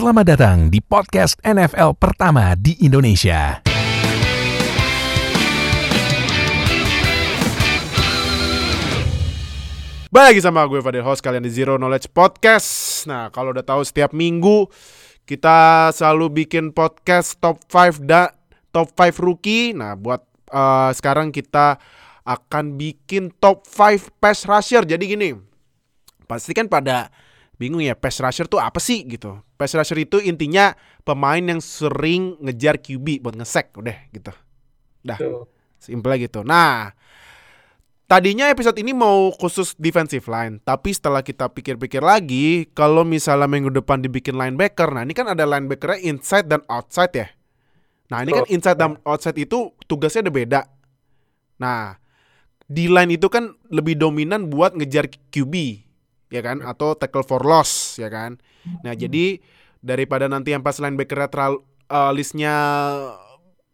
Selamat datang di podcast NFL pertama di Indonesia. Lagi sama gue Fadil host kalian di Zero Knowledge Podcast. Nah, kalau udah tahu setiap minggu kita selalu bikin podcast top 5 da top 5 rookie. Nah, buat uh, sekarang kita akan bikin top 5 pass rusher. Jadi gini, pasti kan pada bingung ya pass rusher tuh apa sih gitu. Pass rusher itu intinya pemain yang sering ngejar QB buat ngesek udah gitu. Dah. Simple gitu. Nah, Tadinya episode ini mau khusus defensive line, tapi setelah kita pikir-pikir lagi, kalau misalnya minggu depan dibikin linebacker, nah ini kan ada linebackernya inside dan outside ya. Nah ini kan inside dan outside itu tugasnya ada beda. Nah, di line itu kan lebih dominan buat ngejar QB, ya kan? Atau tackle for loss, ya kan? Nah jadi daripada nanti yang pas linebackernya terlalu uh, listnya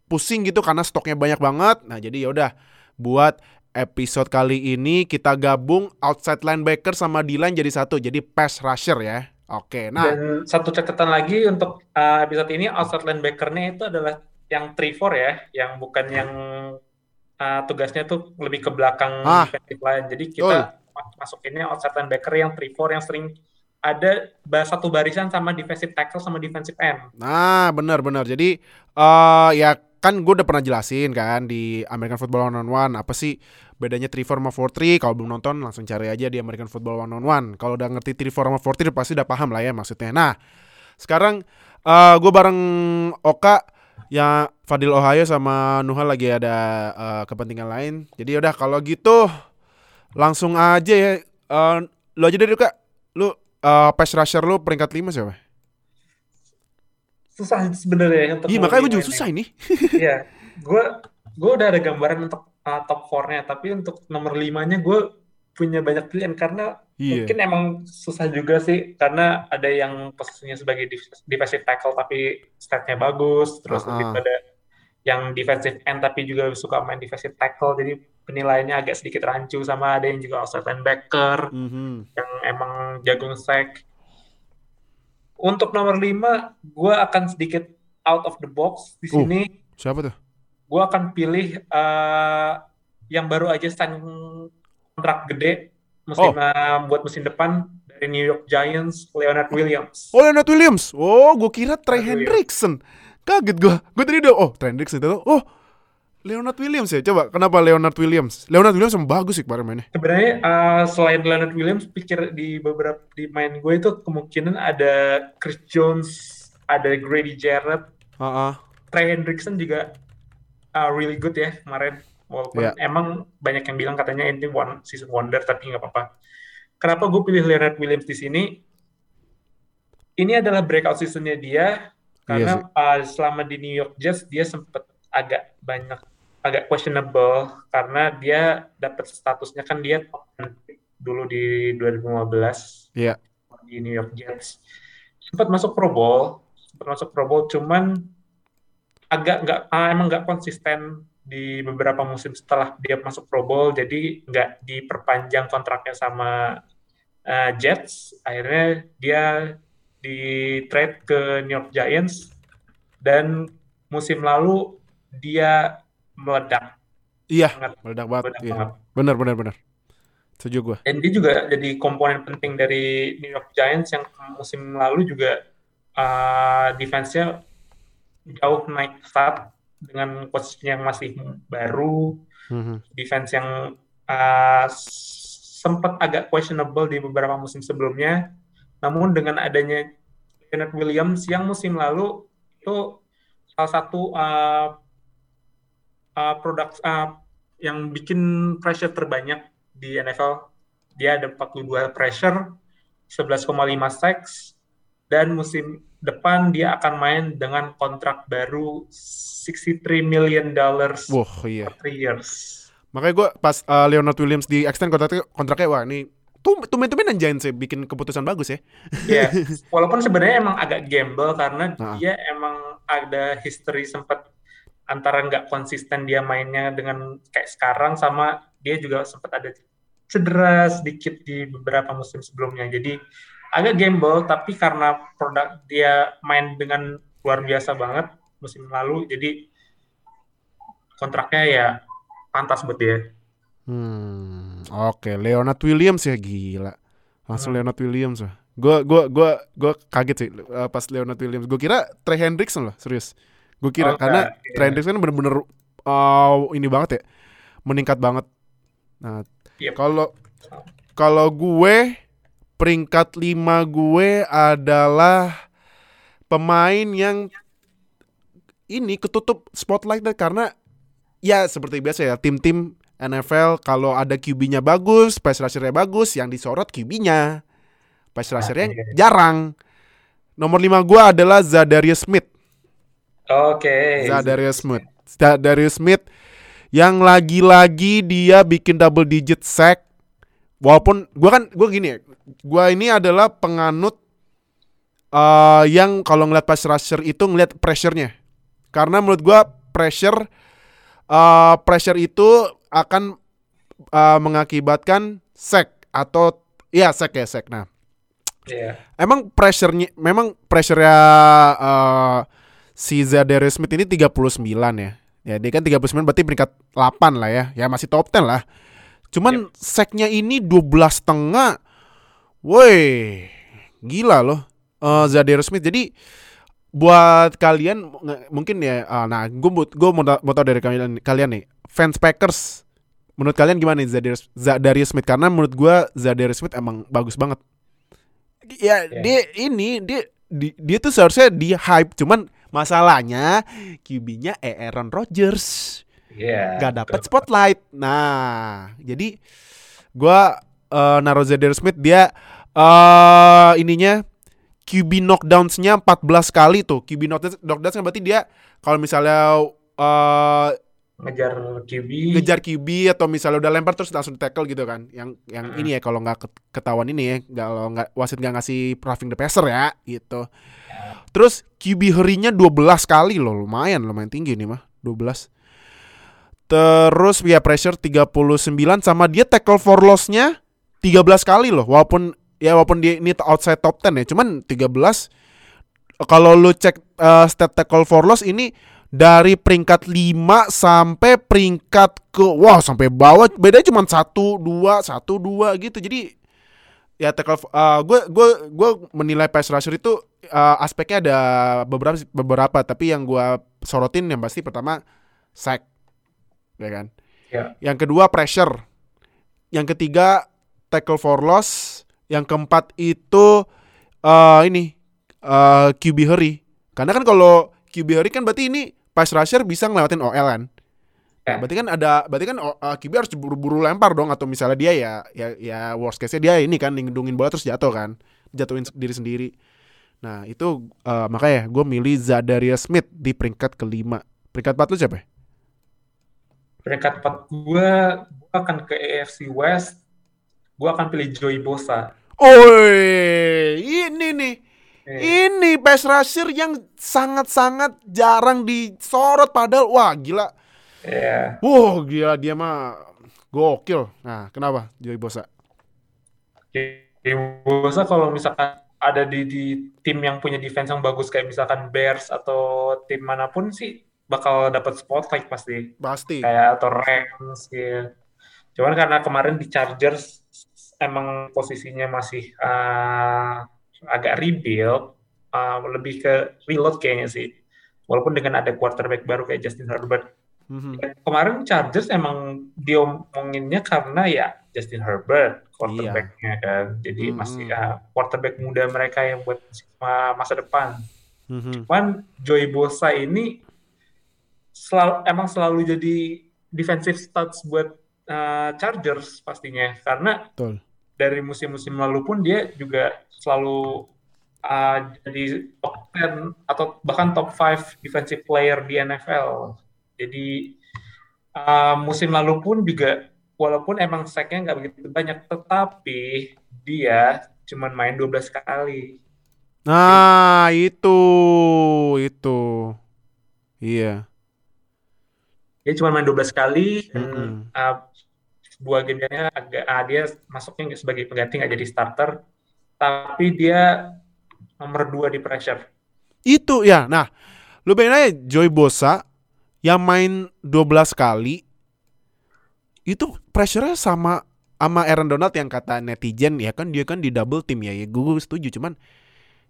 pusing gitu karena stoknya banyak banget, nah jadi yaudah buat episode kali ini kita gabung outside linebacker sama D-line jadi satu, jadi pass rusher ya. Oke, nah. Dan satu catatan lagi untuk uh, episode ini outside linebackernya itu adalah yang 3-4 ya, yang bukan yang uh, tugasnya tuh lebih ke belakang ah. defensive line. Jadi kita oh. Masukinnya outside linebacker yang 3-4 yang sering ada satu barisan sama defensive tackle sama defensive end. Nah, benar-benar. Jadi uh, ya kan gue udah pernah jelasin kan di American Football One on One apa sih bedanya 3 4 sama 4 3 kalau belum nonton langsung cari aja di American Football One on One kalau udah ngerti 3 4 sama 4 3 pasti udah paham lah ya maksudnya nah sekarang uh, gue bareng Oka ya Fadil Ohio sama Nuha lagi ada uh, kepentingan lain jadi udah kalau gitu langsung aja ya uh, lu aja deh Kak lu uh, pass rusher lu peringkat 5 siapa? Susah sebenarnya untuk Iya, makanya gue juga susah ini. Iya. gue gue udah ada gambaran untuk uh, top 4-nya, tapi untuk nomor 5-nya gue punya banyak pilihan karena yeah. mungkin emang susah juga sih karena ada yang posisinya sebagai defensive tackle tapi statnya bagus terus uh -uh. lebih pada yang defensive end tapi juga suka main defensive tackle jadi penilaiannya agak sedikit rancu sama ada yang juga outside linebacker mm -hmm. yang emang jagung sack untuk nomor 5 gue akan sedikit out of the box di uh, sini siapa tuh gue akan pilih uh, yang baru aja sign kontrak gede musim oh. uh, buat musim depan dari New York Giants Leonard Williams. Oh Leonard Williams. Oh, gue kira Trey Hendrickson. Kaget gue. Gue tadi udah oh Hendrickson itu. Oh Leonard Williams ya. Coba kenapa Leonard Williams? Leonard Williams yang bagus sih kemarin mainnya. Sebenarnya uh, selain Leonard Williams, pikir di beberapa di main gue itu kemungkinan ada Chris Jones, ada Grady Jarrett, uh -uh. Trey Hendrickson juga uh, really good ya kemarin. Walaupun yeah. emang banyak yang bilang katanya ini one season wonder, tapi nggak apa-apa. Kenapa gue pilih Leonard Williams di sini? Ini adalah breakout seasonnya dia karena yeah, uh, selama di New York Jets dia sempat agak banyak agak questionable karena dia dapat statusnya kan dia dulu di 2015 yeah. di New York Jets. Sempat masuk Pro Bowl sempat masuk Pro Bowl cuman agak nggak uh, emang nggak konsisten di beberapa musim setelah dia masuk Pro Bowl jadi nggak diperpanjang kontraknya sama uh, Jets. Akhirnya dia di trade ke New York Giants dan musim lalu dia meledak iya sangat, meledak banget meledak iya. banget. benar benar benar setuju gue dan dia juga jadi komponen penting dari New York Giants yang musim lalu juga uh, defense-nya jauh naik saat dengan posisinya yang masih baru, mm-hmm. defense yang uh, sempat agak questionable di beberapa musim sebelumnya. Namun dengan adanya Kenneth Williams yang musim lalu itu salah satu uh, uh, produk uh, yang bikin pressure terbanyak di NFL. Dia ada 42 pressure, 11,5 sacks, dan musim depan dia akan main dengan kontrak baru 63 million dollars Wah, iya. for three years. Makanya gue pas uh, Leonard Williams di extend kontraknya, kontraknya wah ini tuh tumen-tumen Giants sih bikin keputusan bagus ya. Iya, yeah. walaupun sebenarnya emang agak gamble karena nah. dia emang ada history sempat antara nggak konsisten dia mainnya dengan kayak sekarang sama dia juga sempat ada cedera sedikit di beberapa musim sebelumnya. Jadi agak gamble tapi karena produk dia main dengan luar biasa banget musim lalu jadi kontraknya ya pantas buat dia. Hmm, oke, okay. Leonard Williams ya gila. Langsung hmm. Leonard Williams lah. Gue gua gua gua kaget sih uh, pas Leonard Williams. Gue kira Trey Hendrickson loh, serius. Gue kira okay, karena yeah. Trey Hendrickson bener-bener uh, ini banget ya. Meningkat banget. Nah, kalau yep. kalau gue peringkat lima gue adalah pemain yang ini ketutup spotlight karena ya seperti biasa ya tim-tim NFL kalau ada QB-nya bagus, pass rusher-nya bagus, yang disorot QB-nya. Pass rusher-nya jarang. Nomor 5 gua adalah Zadarius Smith. Oke. Okay. Zadarius Smith. Zadarius Smith yang lagi-lagi dia bikin double digit sack. Walaupun gua kan gua gini ya, gua ini adalah penganut uh, yang kalau ngeliat pass rusher itu ngeliat pressure-nya. Karena menurut gua pressure uh, pressure itu akan uh, mengakibatkan sack atau ya sack ya sack. Nah, yeah. emang pressure-nya memang pressure-nya uh, si Zadarius Smith ini 39 ya. Ya, dia kan 39 berarti peringkat 8 lah ya. Ya masih top 10 lah. Cuman yep. sacknya ini 12 setengah. Woi, gila loh. Uh, Zadarius Smith. Jadi buat kalian mungkin ya uh, nah gue gue mau mau tahu dari kalian kalian nih fans Packers menurut kalian gimana nih Zadarius, Zadarius Smith? Karena menurut gue Zadarius Smith emang bagus banget. Ya yeah. dia ini dia dia, dia tuh seharusnya di hype. Cuman masalahnya QB-nya Aaron Rodgers. Yeah, gak dapet betul. spotlight. Nah jadi gue uh, naruh Zadarius Smith. Dia uh, ininya QB knockdowns-nya 14 kali tuh. QB knockdowns, knockdowns kan berarti dia kalau misalnya uh, ngejar QB ngejar QB atau misalnya udah lempar terus langsung tackle gitu kan yang yang hmm. ini ya kalau nggak ketahuan ini ya kalau nggak wasit nggak ngasih roughing the passer ya gitu ya. terus QB herinya 12 kali loh lumayan lumayan tinggi nih mah 12 terus via pressure 39 sama dia tackle for loss-nya 13 kali loh walaupun ya walaupun dia ini outside top 10 ya, cuman 13 kalau lu cek uh, stat tackle for loss ini dari peringkat 5 sampai peringkat ke wah sampai bawah bedanya cuma 1 2 1 2 gitu. Jadi ya tackle uh, gue gue gue menilai pass rusher itu uh, aspeknya ada beberapa beberapa tapi yang gue sorotin yang pasti pertama sack ya kan. Ya. Yang kedua pressure. Yang ketiga tackle for loss yang keempat itu uh, ini uh, QB hurry. Karena kan kalau QB hurry kan berarti ini pass rusher bisa ngelewatin OL kan. Nah, berarti kan ada berarti kan uh, eh, QB harus buru-buru lempar dong atau misalnya dia ya ya ya worst case-nya dia ini kan ngendungin bola terus jatuh kan. Jatuhin diri sendiri. Nah, itu uh, makanya gue milih Zadarius Smith di peringkat kelima. Peringkat 4 lu siapa? Peringkat 4 gue, gue akan ke AFC West gue akan pilih Joey Bosa. Oi, ini nih. Eh. Ini pass rusher yang sangat-sangat jarang disorot padahal wah gila. Iya. Yeah. Wow, gila dia mah gokil. Nah, kenapa Joey Bosa? Joey Bosa kalau misalkan ada di, di tim yang punya defense yang bagus kayak misalkan Bears atau tim mana pun sih bakal dapat spotlight pasti. Pasti. Kayak atau Rams ya. Cuman karena kemarin di Chargers emang posisinya masih uh, agak rebuild, uh, lebih ke reload kayaknya sih. Walaupun dengan ada quarterback baru kayak Justin Herbert. Mm-hmm. Kemarin Chargers emang diomonginnya karena ya Justin Herbert quarterbacknya iya. kan. Jadi mm-hmm. masih uh, quarterback muda mereka yang buat masa depan. Mm-hmm. Cuman Joey Bosa ini selalu emang selalu jadi defensive stats buat uh, Chargers pastinya karena Betul dari musim-musim lalu pun dia juga selalu uh, jadi top 10 atau bahkan top 5 defensive player di NFL. Jadi uh, musim lalu pun juga walaupun emang sacknya nggak begitu banyak, tetapi dia cuma main 12 kali. Nah, itu itu. Iya. Dia cuma main 12 kali dan mm -hmm. uh, dua gamenya agak ah, dia masuknya sebagai pengganti nggak jadi starter tapi dia nomor dua di pressure. Itu ya. Nah, lu bayangin aja Joy Bosa yang main 12 kali itu pressure-nya sama sama Aaron Donald yang kata netizen ya kan dia kan di double team ya, ya gue setuju cuman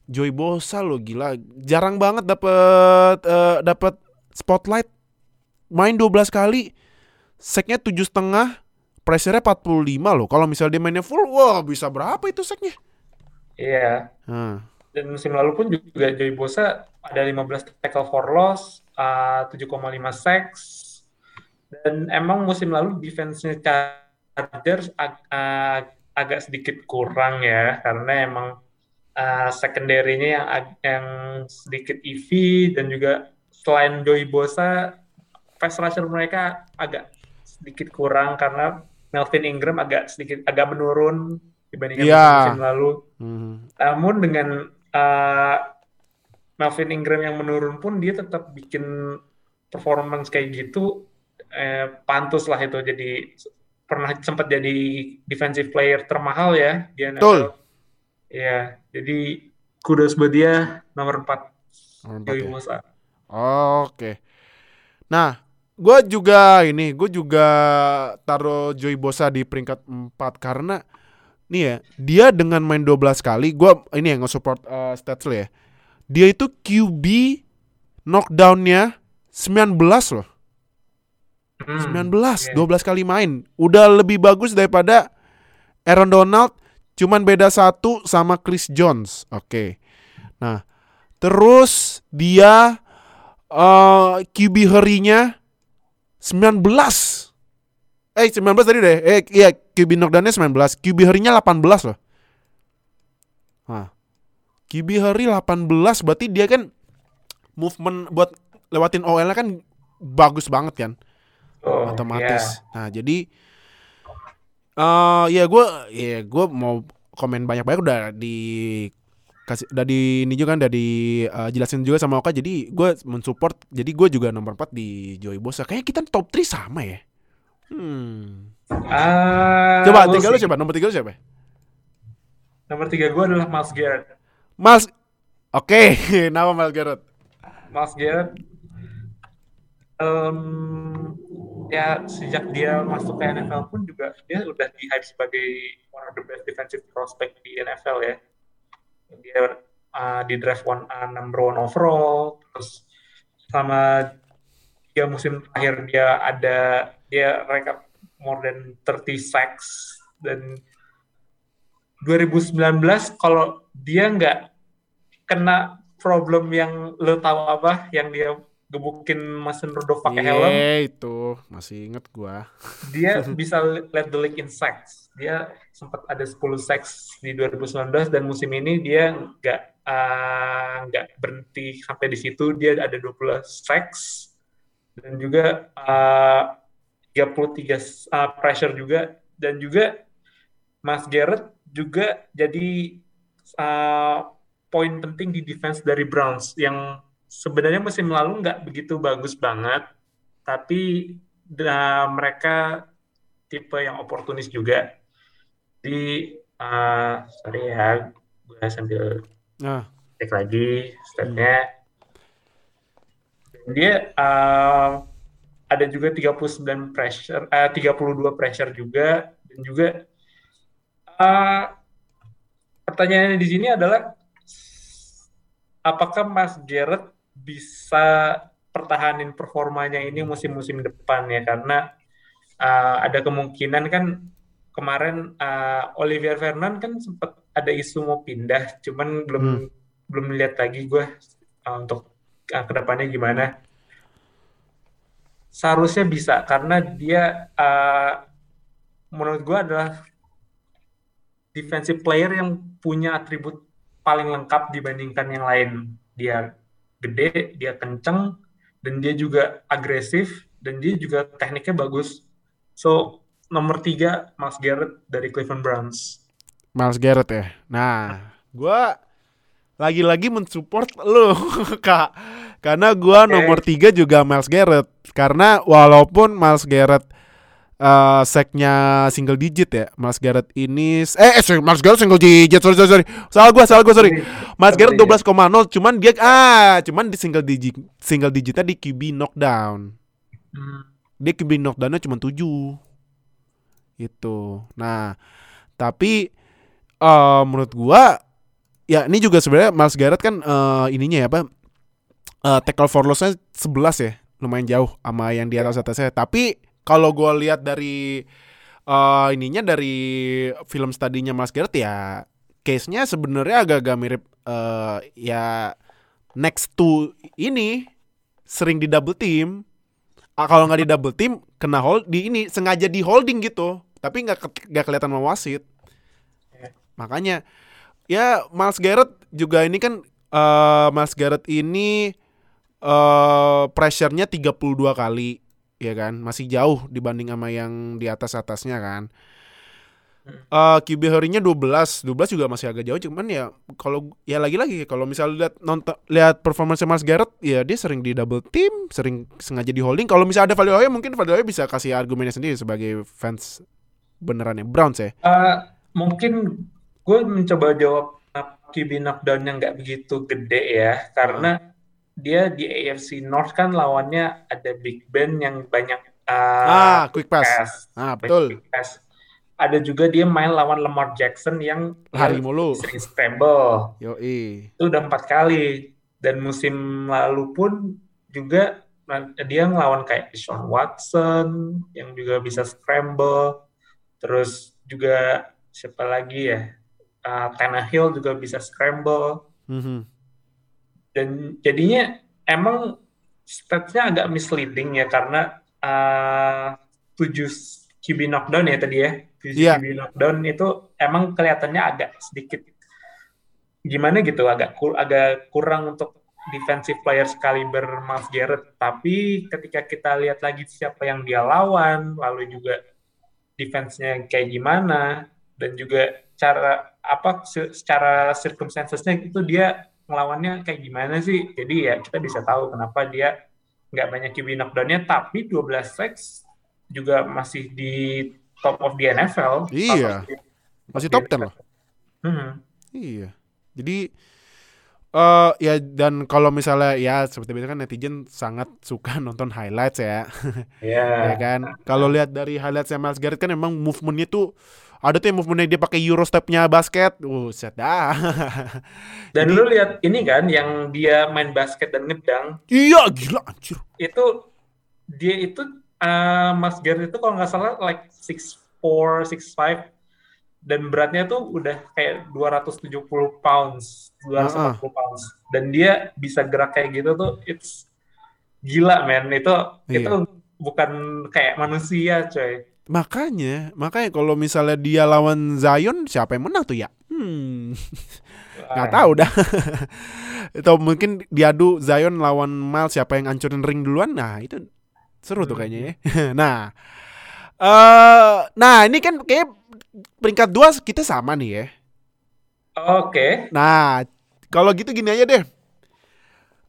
Joy Bosa lo gila jarang banget dapet uh, dapet spotlight main 12 kali seknya tujuh setengah pressure-nya 45 loh. Kalau misalnya dia mainnya full wah bisa berapa itu seknya iya. Hmm. dan musim lalu pun juga Joy Bosa ada 15 tackle for loss uh, 7,5 sacks. Dan emang musim lalu defense-nya Chargers ag ag agak sedikit kurang ya. Karena emang uh, secondary-nya yang yang sedikit EV dan juga selain Joey Bosa pass rusher mereka agak sedikit kurang karena Melvin Ingram agak sedikit agak menurun dibandingkan yeah. musim lalu. Mm. Namun dengan uh, Melvin Ingram yang menurun pun dia tetap bikin performance kayak gitu eh, pantus lah itu jadi pernah sempat jadi defensive player termahal ya di NFL. Betul. Ya, jadi kudos buat dia nomor 4. Joey ya. Oke. Nah, gue juga ini, gue juga taruh Joey Bosa di peringkat 4 karena nih ya, dia dengan main 12 kali, gue ini yang nge-support uh, stats lo ya. Dia itu QB knockdown-nya 19 loh. Hmm, 19, yeah. 12 kali main. Udah lebih bagus daripada Aaron Donald, cuman beda satu sama Chris Jones. Oke. Okay. Nah, terus dia uh, QB harinya 19. Eh 19 tadi deh. Eh iya QB knockdownnya 19. QB harinya 18 loh. Nah. QB hari 18 berarti dia kan movement buat lewatin OL kan bagus banget kan oh, otomatis. Yeah. Nah jadi uh, ya gue ya gue mau komen banyak-banyak udah di kasih udah di ini juga kan dijelasin uh, juga sama Oka. Jadi gue mensupport jadi gue juga nomor 4 di Joey Bosa. Kayak kita top 3 sama ya? Hmm. Uh, coba tiga lu coba nomor tiga lu siapa? Nomor tiga gue adalah Miles Garrett. Miles oke okay. nama Miles Garrett. Miles Garrett um, ya sejak dia masuk ke NFL pun juga dia udah di hype sebagai one of the best defensive prospect di NFL ya. Dia uh, di draft one uh, number one overall, terus sama tiga musim terakhir dia ada dia rekap more than 30 sacks dan 2019 kalau dia nggak kena problem yang lo tahu apa yang dia gebukin Mason Rudolph pakai yeah, helm. itu masih inget gua. Dia bisa let the league in sacks. Dia sempat ada 10 sacks di 2019 dan musim ini dia nggak uh, nggak berhenti sampai di situ. Dia ada 12 sacks dan juga uh, 33 uh, pressure juga dan juga Mas Garrett juga jadi uh, poin penting di defense dari Browns yang sebenarnya musim lalu nggak begitu bagus banget, tapi uh, mereka tipe yang oportunis juga. Di uh, sorry ya, gue sambil nah. cek lagi statnya. Hmm. Dia uh, ada juga 39 pressure, uh, 32 pressure juga dan juga uh, pertanyaannya di sini adalah apakah Mas Garrett bisa pertahanin performanya ini musim-musim depan ya karena uh, ada kemungkinan kan kemarin uh, Olivier Vernon kan sempat ada isu mau pindah cuman belum hmm. belum lihat lagi gue uh, untuk uh, ke depannya gimana seharusnya bisa karena dia uh, menurut gue adalah defensive player yang punya atribut paling lengkap dibandingkan yang lain dia gede, dia kenceng, dan dia juga agresif, dan dia juga tekniknya bagus. So, nomor tiga, Miles Garrett dari Cleveland Browns. Miles Garrett ya? Nah, gue lagi-lagi mensupport lo, Kak. Karena gue okay. nomor tiga juga Miles Garrett. Karena walaupun Miles Garrett uh, seknya single digit ya. Mas Garrett ini eh, eh Mas Garrett single digit. Sorry sorry sorry. Salah gua, salah gua sorry. Mas Garrett 12,0 cuman dia ah, cuman di single digit single digitnya di QB knockdown. Hmm. Dia QB knockdownnya cuma 7. Itu. Nah, tapi uh, menurut gua ya ini juga sebenarnya Mas Garrett kan uh, ininya ya apa uh, tackle for loss-nya 11 ya lumayan jauh sama yang di atas atasnya. Tapi kalau gue lihat dari uh, ininya dari film studinya Mas Garrett ya case-nya sebenarnya agak-agak mirip uh, ya next to ini sering di double team. Uh, kalau nggak di double team kena hold di ini sengaja di holding gitu tapi nggak ke, nggak kelihatan sama wasit. Makanya ya Mas Garrett juga ini kan uh, Mas Garrett ini uh, pressure-nya 32 kali ya kan? Masih jauh dibanding sama yang di atas atasnya kan uh, QB harinya 12 12 juga masih agak jauh cuman ya kalau ya lagi-lagi kalau misal lihat nonton lihat performance Mas Garrett ya dia sering di double team sering sengaja di holding. Kalau misal ada value mungkin value bisa kasih argumennya sendiri sebagai fans beneran ya? Browns ya uh, mungkin gue mencoba jawab QB knockdown yang nggak begitu gede ya karena uh dia di AFC North kan lawannya ada Big Ben yang banyak uh, ah quick pass, pass. ah betul. Quick pass. ada juga dia main lawan Lamar Jackson yang hari mulu. sering scramble yo itu udah empat kali. Dan musim lalu pun juga dia ngelawan kayak Sean Watson yang juga bisa scramble terus juga siapa lagi ya? Uh, Tannehill juga bisa scramble. Mm -hmm dan jadinya emang statsnya agak misleading ya karena uh, 7 QB knockdown ya tadi ya? 7 yeah. QB knockdown itu emang kelihatannya agak sedikit gimana gitu agak kur agak kurang untuk defensive players kaliber Miles Garrett. Tapi ketika kita lihat lagi siapa yang dia lawan lalu juga defense-nya kayak gimana dan juga cara apa secara circumstancesnya itu dia ngelawannya kayak gimana sih. Jadi ya kita bisa tahu kenapa dia nggak banyak QB knockdown-nya, tapi 12 sacks juga masih di top of the NFL. Iya. Masih top 10 loh. Hmm. Iya. Jadi uh, ya dan kalau misalnya ya seperti biasa kan netizen sangat suka nonton highlights ya. Iya. Yeah. ya kan. Kalau lihat dari highlightsnya Miles Garrett kan emang movementnya tuh ada tuh yang movementnya dia pakai euro stepnya basket uh set dah dan Jadi, lu lihat ini kan yang dia main basket dan ngedang iya gila anjir itu dia itu uh, Mas Garrett itu kalau nggak salah like six four six five dan beratnya tuh udah kayak 270 pounds 240 uh -uh. pounds dan dia bisa gerak kayak gitu tuh it's gila men itu iya. itu bukan kayak manusia coy Makanya, makanya kalau misalnya dia lawan Zion, siapa yang menang tuh ya? Hmm, nggak tahu dah. itu mungkin diadu Zion lawan Miles siapa yang ancurin ring duluan? Nah itu seru tuh kayaknya ya. nah, uh, nah ini kan kayak peringkat dua kita sama nih ya. Oke. Okay. Nah, kalau gitu gini aja deh.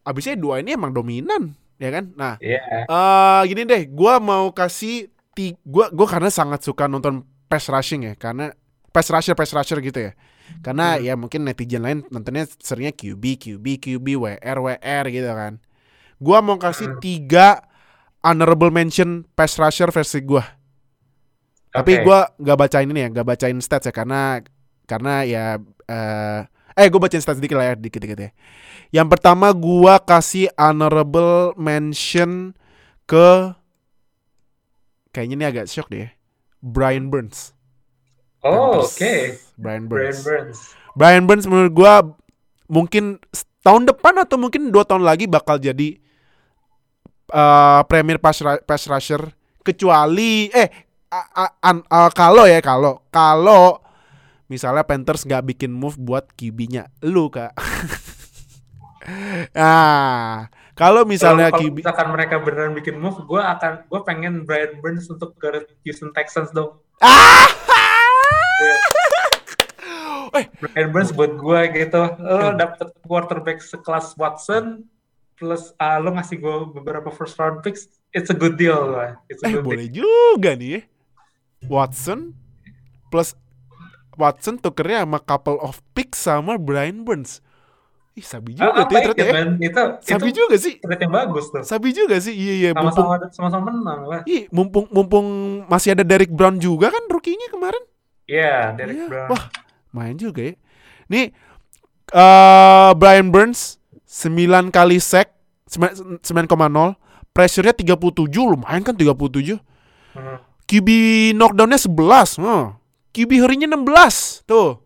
Abisnya dua ini emang dominan, ya kan? Nah, yeah. uh, gini deh, gue mau kasih gue gue karena sangat suka nonton pass rushing ya karena pass rusher pass rusher gitu ya karena hmm. ya mungkin netizen lain nontonnya seringnya QB QB QB WR WR gitu kan gue mau kasih hmm. tiga honorable mention pass rusher versi gue okay. tapi gue nggak bacain ini ya nggak bacain stats ya karena karena ya uh, eh gue bacain stats dikit lah ya dikit dikit ya yang pertama gue kasih honorable mention ke kayaknya ini agak shock deh. Brian Burns. Oh, oke. Okay. Brian Burns. Brian Burns. Brian Burns menurut gua mungkin tahun depan atau mungkin dua tahun lagi bakal jadi uh, premier pass, pass rusher kecuali eh kalau ya kalau kalau misalnya Panthers nggak bikin move buat QB-nya lu kak ah kalau misalnya kalau misalkan mereka beneran bikin move, gue akan gue pengen Brian Burns untuk ke Houston Texans dong. Ah! yeah. Brian Burns buat gue gitu, lo dapet quarterback sekelas Watson, plus uh, lo ngasih gue beberapa first round picks, it's a good deal lah. It's a eh, good boleh deal. juga nih. Ya. Watson plus Watson tukernya sama couple of picks sama Brian Burns. Ih, sabi juga ah, tuh ternyata ya. Itu, sabi itu juga sih. yang bagus tuh. Sabi juga sih. Iya iya. Sama-sama sama-sama menang lah. Iya, mumpung mumpung masih ada Derek Brown juga kan rookie-nya kemarin. Iya, yeah, Derek yeah. Brown. Wah, main juga ya. Nih uh, Brian Burns 9 kali sack 9,0 pressure-nya 37 lumayan kan 37 hmm. QB knockdown-nya 11 hmm. QB hurry-nya 16 tuh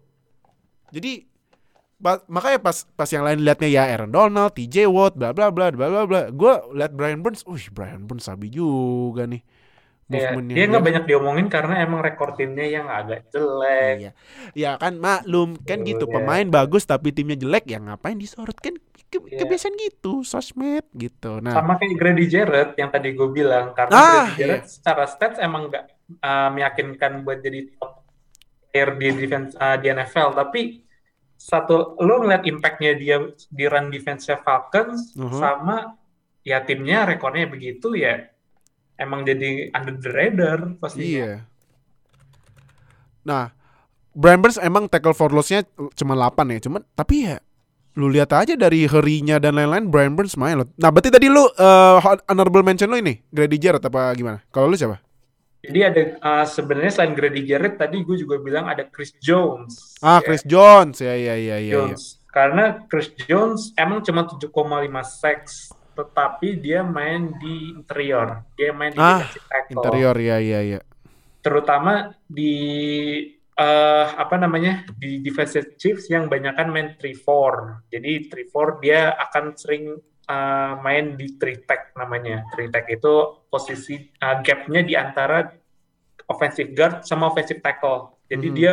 jadi makanya pas pas yang lain liatnya ya Aaron Donald, TJ Watt, bla bla bla bla bla bla. Gue liat Brian Burns, wih Brian Burns sabi juga nih. Ya, dia nggak banyak diomongin karena emang rekor timnya yang agak jelek. Iya, ya kan maklum kan gitu. Ya. Pemain bagus tapi timnya jelek ya ngapain disorot kan ke ya. kebiasaan gitu, sosmed gitu. Nah, sama kayak Grady Jarrett yang tadi gue bilang karena ah, Grady Jarrett iya. secara stats emang nggak uh, meyakinkan buat jadi top player di defense uh, di NFL, tapi satu lo ngeliat impactnya dia di run defense Falcons uh -huh. sama ya timnya rekornya begitu ya emang jadi under the radar pasti. Iya. Nah, Brian Burns emang tackle for loss-nya cuma 8 ya, cuman tapi ya lu lihat aja dari herinya dan lain-lain Brian Burns main loh. Nah, berarti tadi lu uh, honorable mention lu ini Grady Jarrett apa gimana? Kalau lu siapa? Jadi ada uh, sebenarnya selain Grady Jarrett tadi gue juga bilang ada Chris Jones. Ah, ya. Chris Jones. Ya ya ya ya. Jones. Ya. Karena Chris Jones emang cuma 7,5 sacks tetapi dia main di interior. Dia main di ah, tackle. Interior ya ya ya. Terutama di uh, apa namanya? di defensive chiefs yang banyak kan main 3-4. Jadi 3-4 dia akan sering uh, main di 3 tag namanya. 3 tag itu posisi uh, gapnya di antara offensive guard sama offensive tackle. Jadi hmm. dia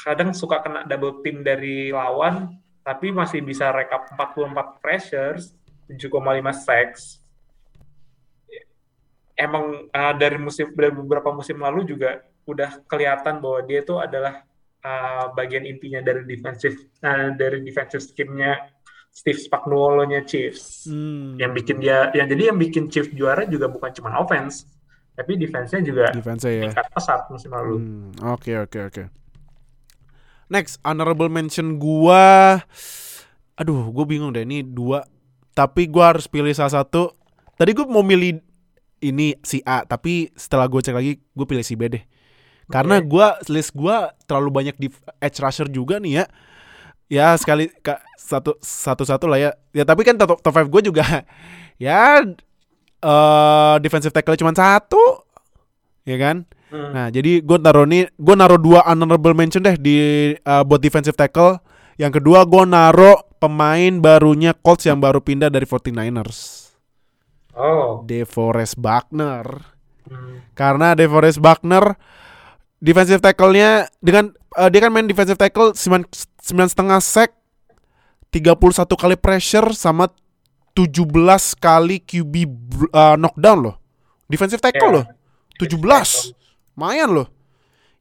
kadang suka kena double team dari lawan tapi masih bisa rekap 44 pressures 7,5 sacks. Emang uh, dari musim dari beberapa musim lalu juga udah kelihatan bahwa dia itu adalah uh, bagian intinya dari defensive uh, dari defensive scheme-nya Steve Spagnuolo-nya Chiefs. Hmm. Yang bikin dia yang jadi yang bikin Chiefs juara juga bukan cuma offense, tapi defense-nya juga defense ya. tingkat pesat musim lalu. Hmm, oke oke oke. Next honorable mention gua aduh gue bingung deh ini dua tapi gue harus pilih salah satu. Tadi gue mau milih ini si A tapi setelah gue cek lagi gue pilih si B deh. Karena okay. gue list gue terlalu banyak di edge rusher juga nih ya. Ya sekali kak satu satu satu lah ya. Ya tapi kan top top five gue juga ya uh, defensive tackle cuma satu. Ya kan? Hmm. nah jadi gue naruh nih gue naruh dua honorable mention deh di uh, buat defensive tackle yang kedua gue naruh pemain barunya Colts yang baru pindah dari 49ers. Oh. DeForest Buckner. Hmm. Karena DeForest Buckner defensive tackle-nya dengan uh, dia kan main defensive tackle 9 setengah sack 31 kali pressure sama 17 kali QB uh, knockdown loh. Defensive tackle yeah. loh. 17. Lumayan loh.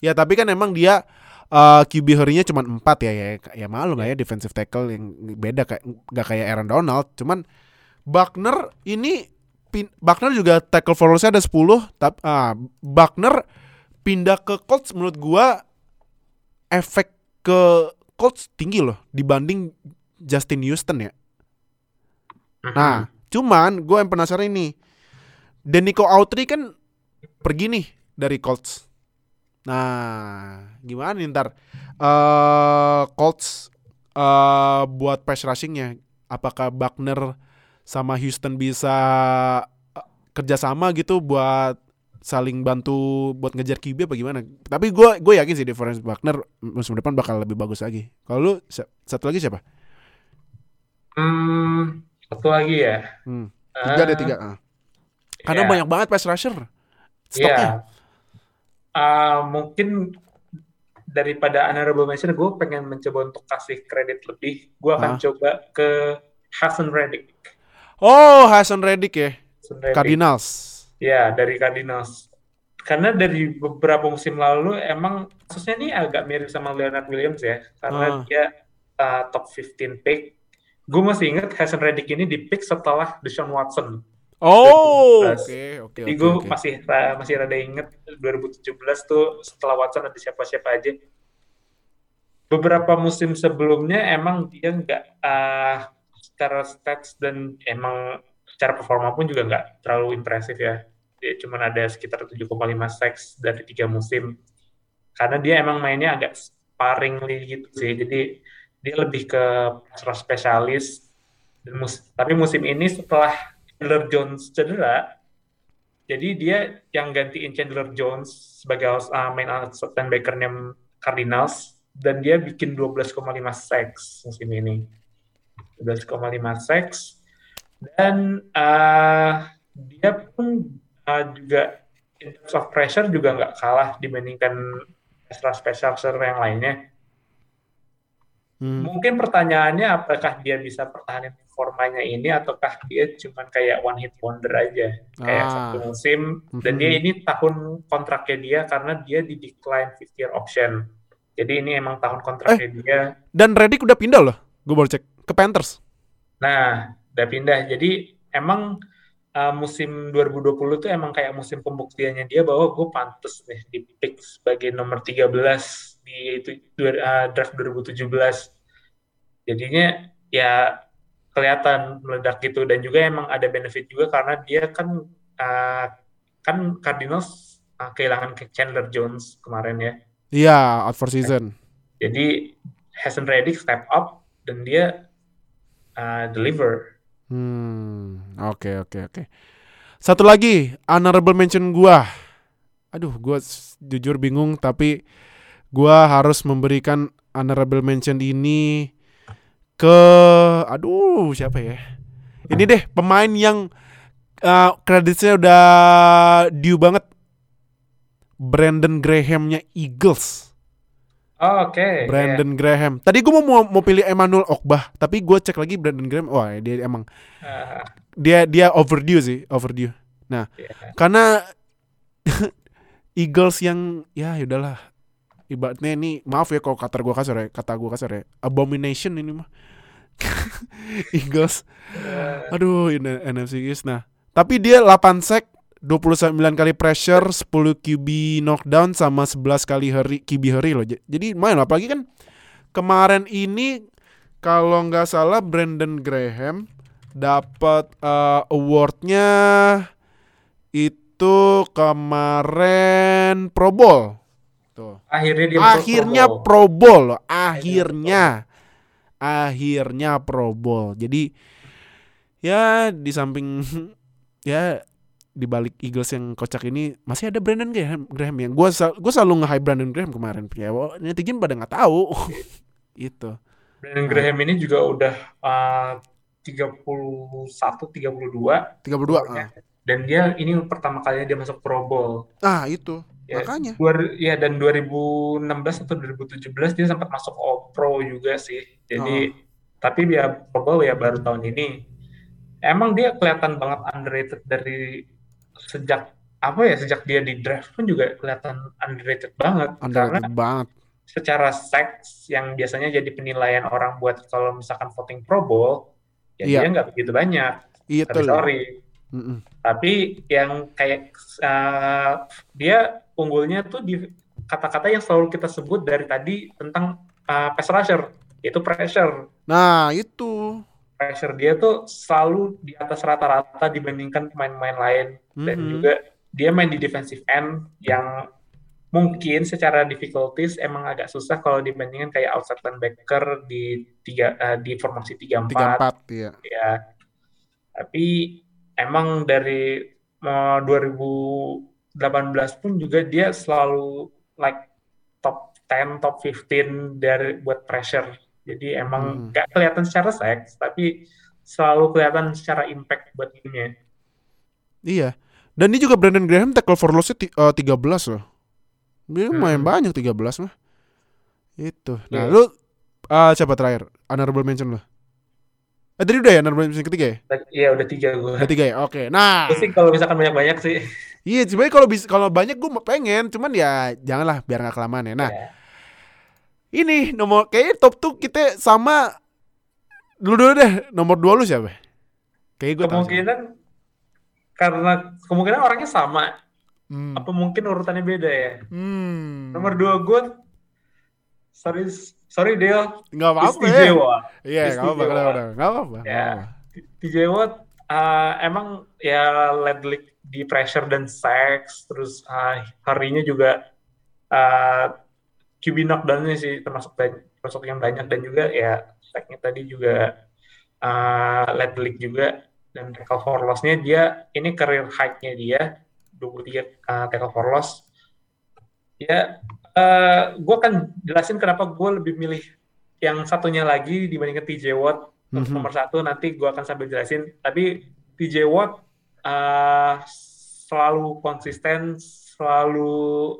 Ya tapi kan emang dia uh, QB harinya cuma 4 ya ya ya malu nggak ya defensive tackle yang beda kayak nggak kayak Aaron Donald cuman Buckner ini pin, Buckner juga tackle for loss ada 10 tapi uh, Buckner pindah ke Colts menurut gua efek ke Colts tinggi loh dibanding Justin Houston ya. Nah, cuman gue yang penasaran ini. Denico Autry kan pergi nih dari Colts. Nah, gimana nih ntar uh, Colts uh, buat pass rushingnya? Apakah Buckner sama Houston bisa uh, kerjasama gitu buat saling bantu buat ngejar QB apa gimana? Tapi gue gue yakin sih difference Buckner musim depan bakal lebih bagus lagi. Kalau lu satu lagi siapa? Hmm, satu lagi ya. Hmm. Tiga uh, deh tiga. Uh. Karena yeah. banyak banget pass rusher. Stoknya. Yeah uh, mungkin daripada honorable mention gue pengen mencoba untuk kasih kredit lebih. Gue akan huh? coba ke Hassan Reddick. Oh Hassan Reddick ya? Reddick. Cardinals. Ya dari Cardinals. Karena dari beberapa musim lalu emang khususnya ini agak mirip sama Leonard Williams ya karena uh. dia uh, top 15 pick. Gue masih ingat Hassan Reddick ini di pick setelah Deshaun Watson Oh, oke okay, oke. Okay, Jadi gue okay. masih masih rada inget 2017 tuh setelah Watson ada siapa-siapa aja. Beberapa musim sebelumnya emang dia nggak uh, secara stats dan emang secara performa pun juga nggak terlalu impresif ya. Dia cuma ada sekitar 7,5 sacks dari tiga musim. Karena dia emang mainnya agak sparring gitu sih. Jadi dia lebih ke spesialis. Dan mus tapi musim ini setelah Chandler Jones cedera, jadi dia yang gantiin Chandler Jones sebagai uh, main outside backernya Cardinals dan dia bikin 12,5 sacks musim ini. 12,5 sacks dan uh, dia pun uh, juga in terms of pressure juga nggak kalah dibandingkan extra special yang lainnya. Hmm. Mungkin pertanyaannya apakah dia bisa pertahanin performanya ini ataukah dia cuma kayak one hit wonder aja kayak ah. satu musim dan dia ini tahun kontraknya dia karena dia di decline fifth year option. Jadi ini emang tahun kontraknya eh, dia. Dan Redick udah pindah loh. Gue baru cek ke Panthers. Nah, udah pindah. Jadi emang uh, musim 2020 tuh emang kayak musim pembuktiannya dia bahwa gue pantas nih di pick sebagai nomor 13 di itu uh, draft 2017 jadinya ya kelihatan meledak gitu. Dan juga emang ada benefit juga karena dia kan uh, kan Cardinals uh, kehilangan Chandler Jones kemarin ya. Iya yeah, out for season. Jadi Hasan Reddick step up dan dia uh, deliver. Hmm oke okay, oke okay, oke. Okay. satu lagi honorable mention gua. Aduh gua jujur bingung tapi gua harus memberikan honorable mention ini ke aduh siapa ya? Ini deh pemain yang uh, kreditnya udah due banget. Brandon Grahamnya Eagles. Oh, Oke. Okay. Brandon yeah. Graham. Tadi gue mau mau pilih Emmanuel Okbah, tapi gue cek lagi Brandon Graham. Wah dia emang uh. dia dia overdue sih, overdue. Nah, yeah. karena Eagles yang ya udahlah ibaratnya ini maaf ya kalau kata gue kasar ya kata gue kasar ya. Abomination ini mah. Eagles. Aduh ini NFC East. Nah tapi dia 8 sack 29 kali pressure 10 QB knockdown sama 11 kali hurry, QB hurry loh. Jadi main apalagi kan kemarin ini kalau nggak salah Brandon Graham dapat uh, awardnya itu kemarin Pro Bowl Tuh. Akhirnya dia akhirnya Pro Bowl, loh. akhirnya. Akhirnya Pro Bowl. Jadi ya di samping ya di balik Eagles yang kocak ini masih ada Brandon Graham, Graham yang gue gue selalu nge-hype Brandon Graham kemarin ya netizen pada nggak tahu itu Brandon Graham ini juga udah uh, 31 32 32 uh. dan dia ini pertama kalinya dia masuk Pro Bowl ah itu Ya, Makanya. Dua, ya dan 2016 atau 2017 dia sempat masuk All Pro juga sih. Jadi oh. tapi dia probable ya baru tahun ini. Emang dia kelihatan banget underrated dari sejak apa ya sejak dia di draft pun juga kelihatan underrated banget underrated karena banget. Secara seks yang biasanya jadi penilaian orang buat kalau misalkan voting Pro Bowl ya iya. dia nggak begitu banyak. Iya, tapi sorry. Mm -mm. Tapi yang kayak uh, dia unggulnya tuh di kata-kata yang selalu kita sebut dari tadi tentang uh, pass rusher, yaitu pressure. Nah, itu. Pressure dia tuh selalu di atas rata-rata dibandingkan pemain-pemain lain. Mm-hmm. Dan juga dia main di defensive end yang mungkin secara difficulties emang agak susah kalau dibandingkan kayak outside linebacker di tiga uh, di formasi tiga empat iya. ya tapi emang dari uh, 2000 18 pun juga dia selalu like top 10, top 15 dari buat pressure. Jadi emang hmm. gak kelihatan secara seks, tapi selalu kelihatan secara impact buat timnya. Iya. Dan ini juga Brandon Graham tackle for loss-nya uh, 13 loh. Dia hmm. lumayan banyak 13 mah. Itu. Nah, yeah. lu uh, siapa terakhir? Honorable mention lo. Eh tadi udah ya honorable mention ketiga ya? Iya udah tiga gue. Udah tiga ya, oke. Okay. Nah. sih kalau misalkan banyak-banyak sih. Iya, sebenarnya kalau bisa kalau banyak gue pengen, cuman ya janganlah biar nggak kelamaan ya. Nah, yeah. ini nomor kayak top tuh kita sama dulu dulu deh nomor dua lu siapa? Kayak gue kemungkinan karena kemungkinan orangnya sama. Hmm. Apa mungkin urutannya beda ya? Hmm. Nomor dua gue, sorry sorry Dale. Nggak apa-apa ya. Iya, nggak apa-apa. Nggak apa-apa. Ya, TJ Watt uh, emang ya led league di pressure dan sex, terus uh, harinya juga uh, QB knockdown-nya sih termasuk termasuk yang banyak dan juga ya stacknya tadi juga uh, led league juga dan tackle for loss-nya dia ini career high-nya dia 23 uh, tackle for loss. Ya, uh, gue akan jelasin kenapa gue lebih milih yang satunya lagi dibandingkan TJ Watt mm-hmm. nomor satu nanti gue akan sambil jelasin. Tapi TJ Watt uh, selalu konsisten, selalu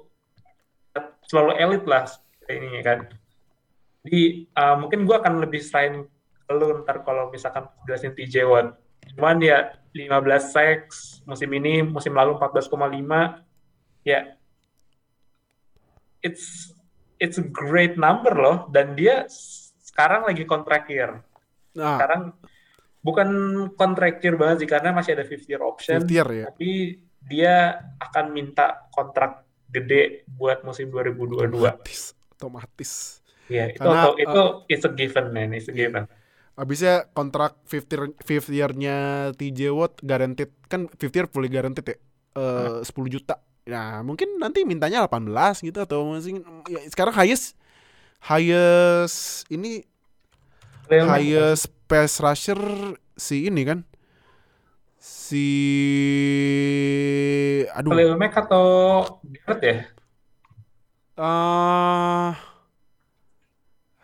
selalu elit lah ini kan. Jadi uh, mungkin gue akan lebih selain lu ntar kalau misalkan jelasin TJ Watt. Cuman ya 15 sacks musim ini, musim lalu 14,5 ya it's it's a great number loh dan dia sekarang lagi kontrak year. Nah. Sekarang bukan kontrak year banget sih karena masih ada 50 year option. 50 year, ya. Tapi dia akan minta kontrak gede buat musim 2022. Otomatis. Otomatis. Ya, itu karena, itu uh, it's a given man, it's a given. Abisnya kontrak fifth year, fifth year-nya TJ Watt guaranteed kan fifth year fully guaranteed ya. Uh, hmm. 10 juta. Nah, mungkin nanti mintanya 18 gitu atau masih ya, sekarang highest highest ini Real highest pass rusher si ini kan si aduh Khalil Mack atau Garrett ya? Uh,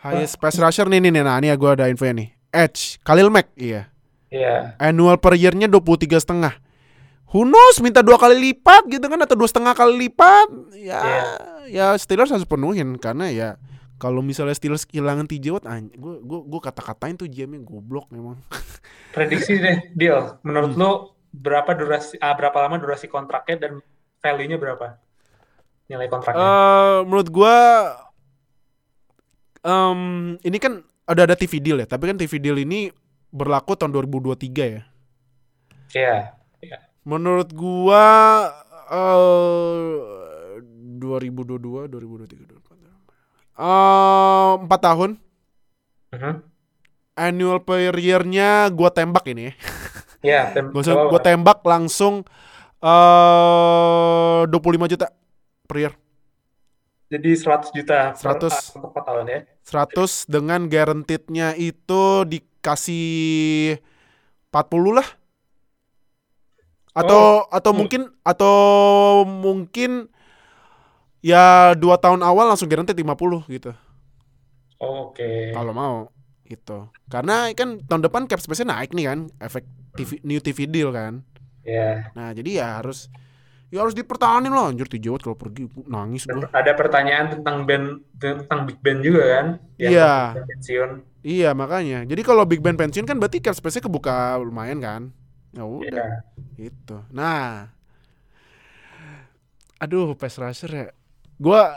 highest pass rusher nih nih, nih nah ini ya gue ada info nih. Edge, Khalil Mack, iya. Iya. Yeah. Annual per year-nya 23 setengah. Who knows, minta dua kali lipat gitu kan atau dua setengah kali lipat. Ya, yeah. ya Steelers harus penuhin karena ya kalau misalnya Steelers kehilangan TJ Watt, gue gue gue kata-katain tuh GM-nya goblok memang. Prediksi deh, deal. Menurut hmm. lo berapa durasi ah, berapa lama durasi kontraknya dan value-nya berapa? Nilai kontraknya? Uh, menurut gue um, ini kan ada ada TV deal ya, tapi kan TV deal ini berlaku tahun 2023 ya. Iya. Yeah. Menurut gua uh, 2022 2023 uh, 4 tahun. Uh -huh. Annual per year-nya gua tembak ini ya. Iya, tem gua, gua tembak langsung uh, 25 juta per year. Jadi 100 juta 100 per, untuk 4 tahun ya. 100 dengan guaranteed-nya itu dikasih 40 lah. Atau oh. atau hmm. mungkin atau mungkin ya dua tahun awal langsung guaranteed 50 gitu. Oh, Oke. Okay. Kalau mau gitu. Karena kan tahun depan cap space-nya naik nih kan, efek TV, new TV deal kan. Iya. Yeah. Nah, jadi ya harus ya harus dipertahanin loh anjir Tijawat kalau pergi nangis gua. Ada pertanyaan tentang band tentang Big Band juga kan? Iya. Pensiun. Iya makanya. Jadi kalau Big Band pensiun kan berarti cap space-nya kebuka lumayan kan? Ya udah. Yeah. Itu. Nah. Aduh, pass rusher ya. Gua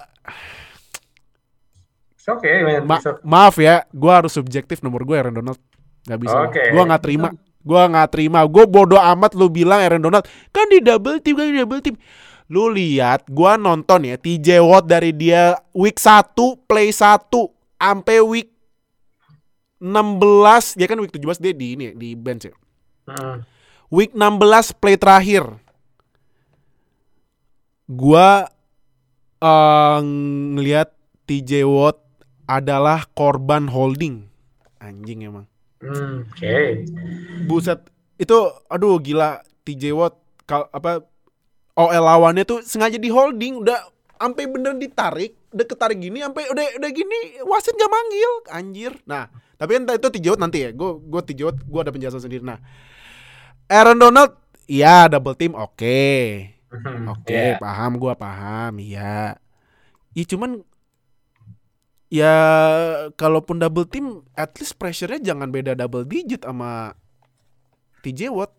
Oke, okay, Ma maaf ya, gua harus subjektif nomor gue Aaron Donald. Gak bisa. Okay. Gua nggak terima. Gua nggak terima. Gue bodoh amat lu bilang Aaron Donald kan di double team kan di double team. Lu lihat gua nonton ya TJ Watt dari dia week 1 play 1 sampai week 16 dia kan week 17 dia di ini di bench ya. Hmm. Week 16 play terakhir. Gua uh, ngelihat TJ Watt adalah korban holding. Anjing emang. Hmm, Oke. Okay. Buset, itu aduh gila TJ Watt kal apa OL lawannya tuh sengaja di holding udah sampai bener ditarik, udah ketarik gini sampai udah udah gini wasit gak manggil, anjir. Nah, tapi kan itu TJ Watt nanti ya. Gue gue TJ Watt gue ada penjelasan sendiri. Nah, Aaron Donald ya double team oke. Okay. Hmm, oke, okay, yeah. paham gue paham, iya. Iya cuman ya kalaupun double team at least pressure-nya jangan beda double digit sama TJ Watt.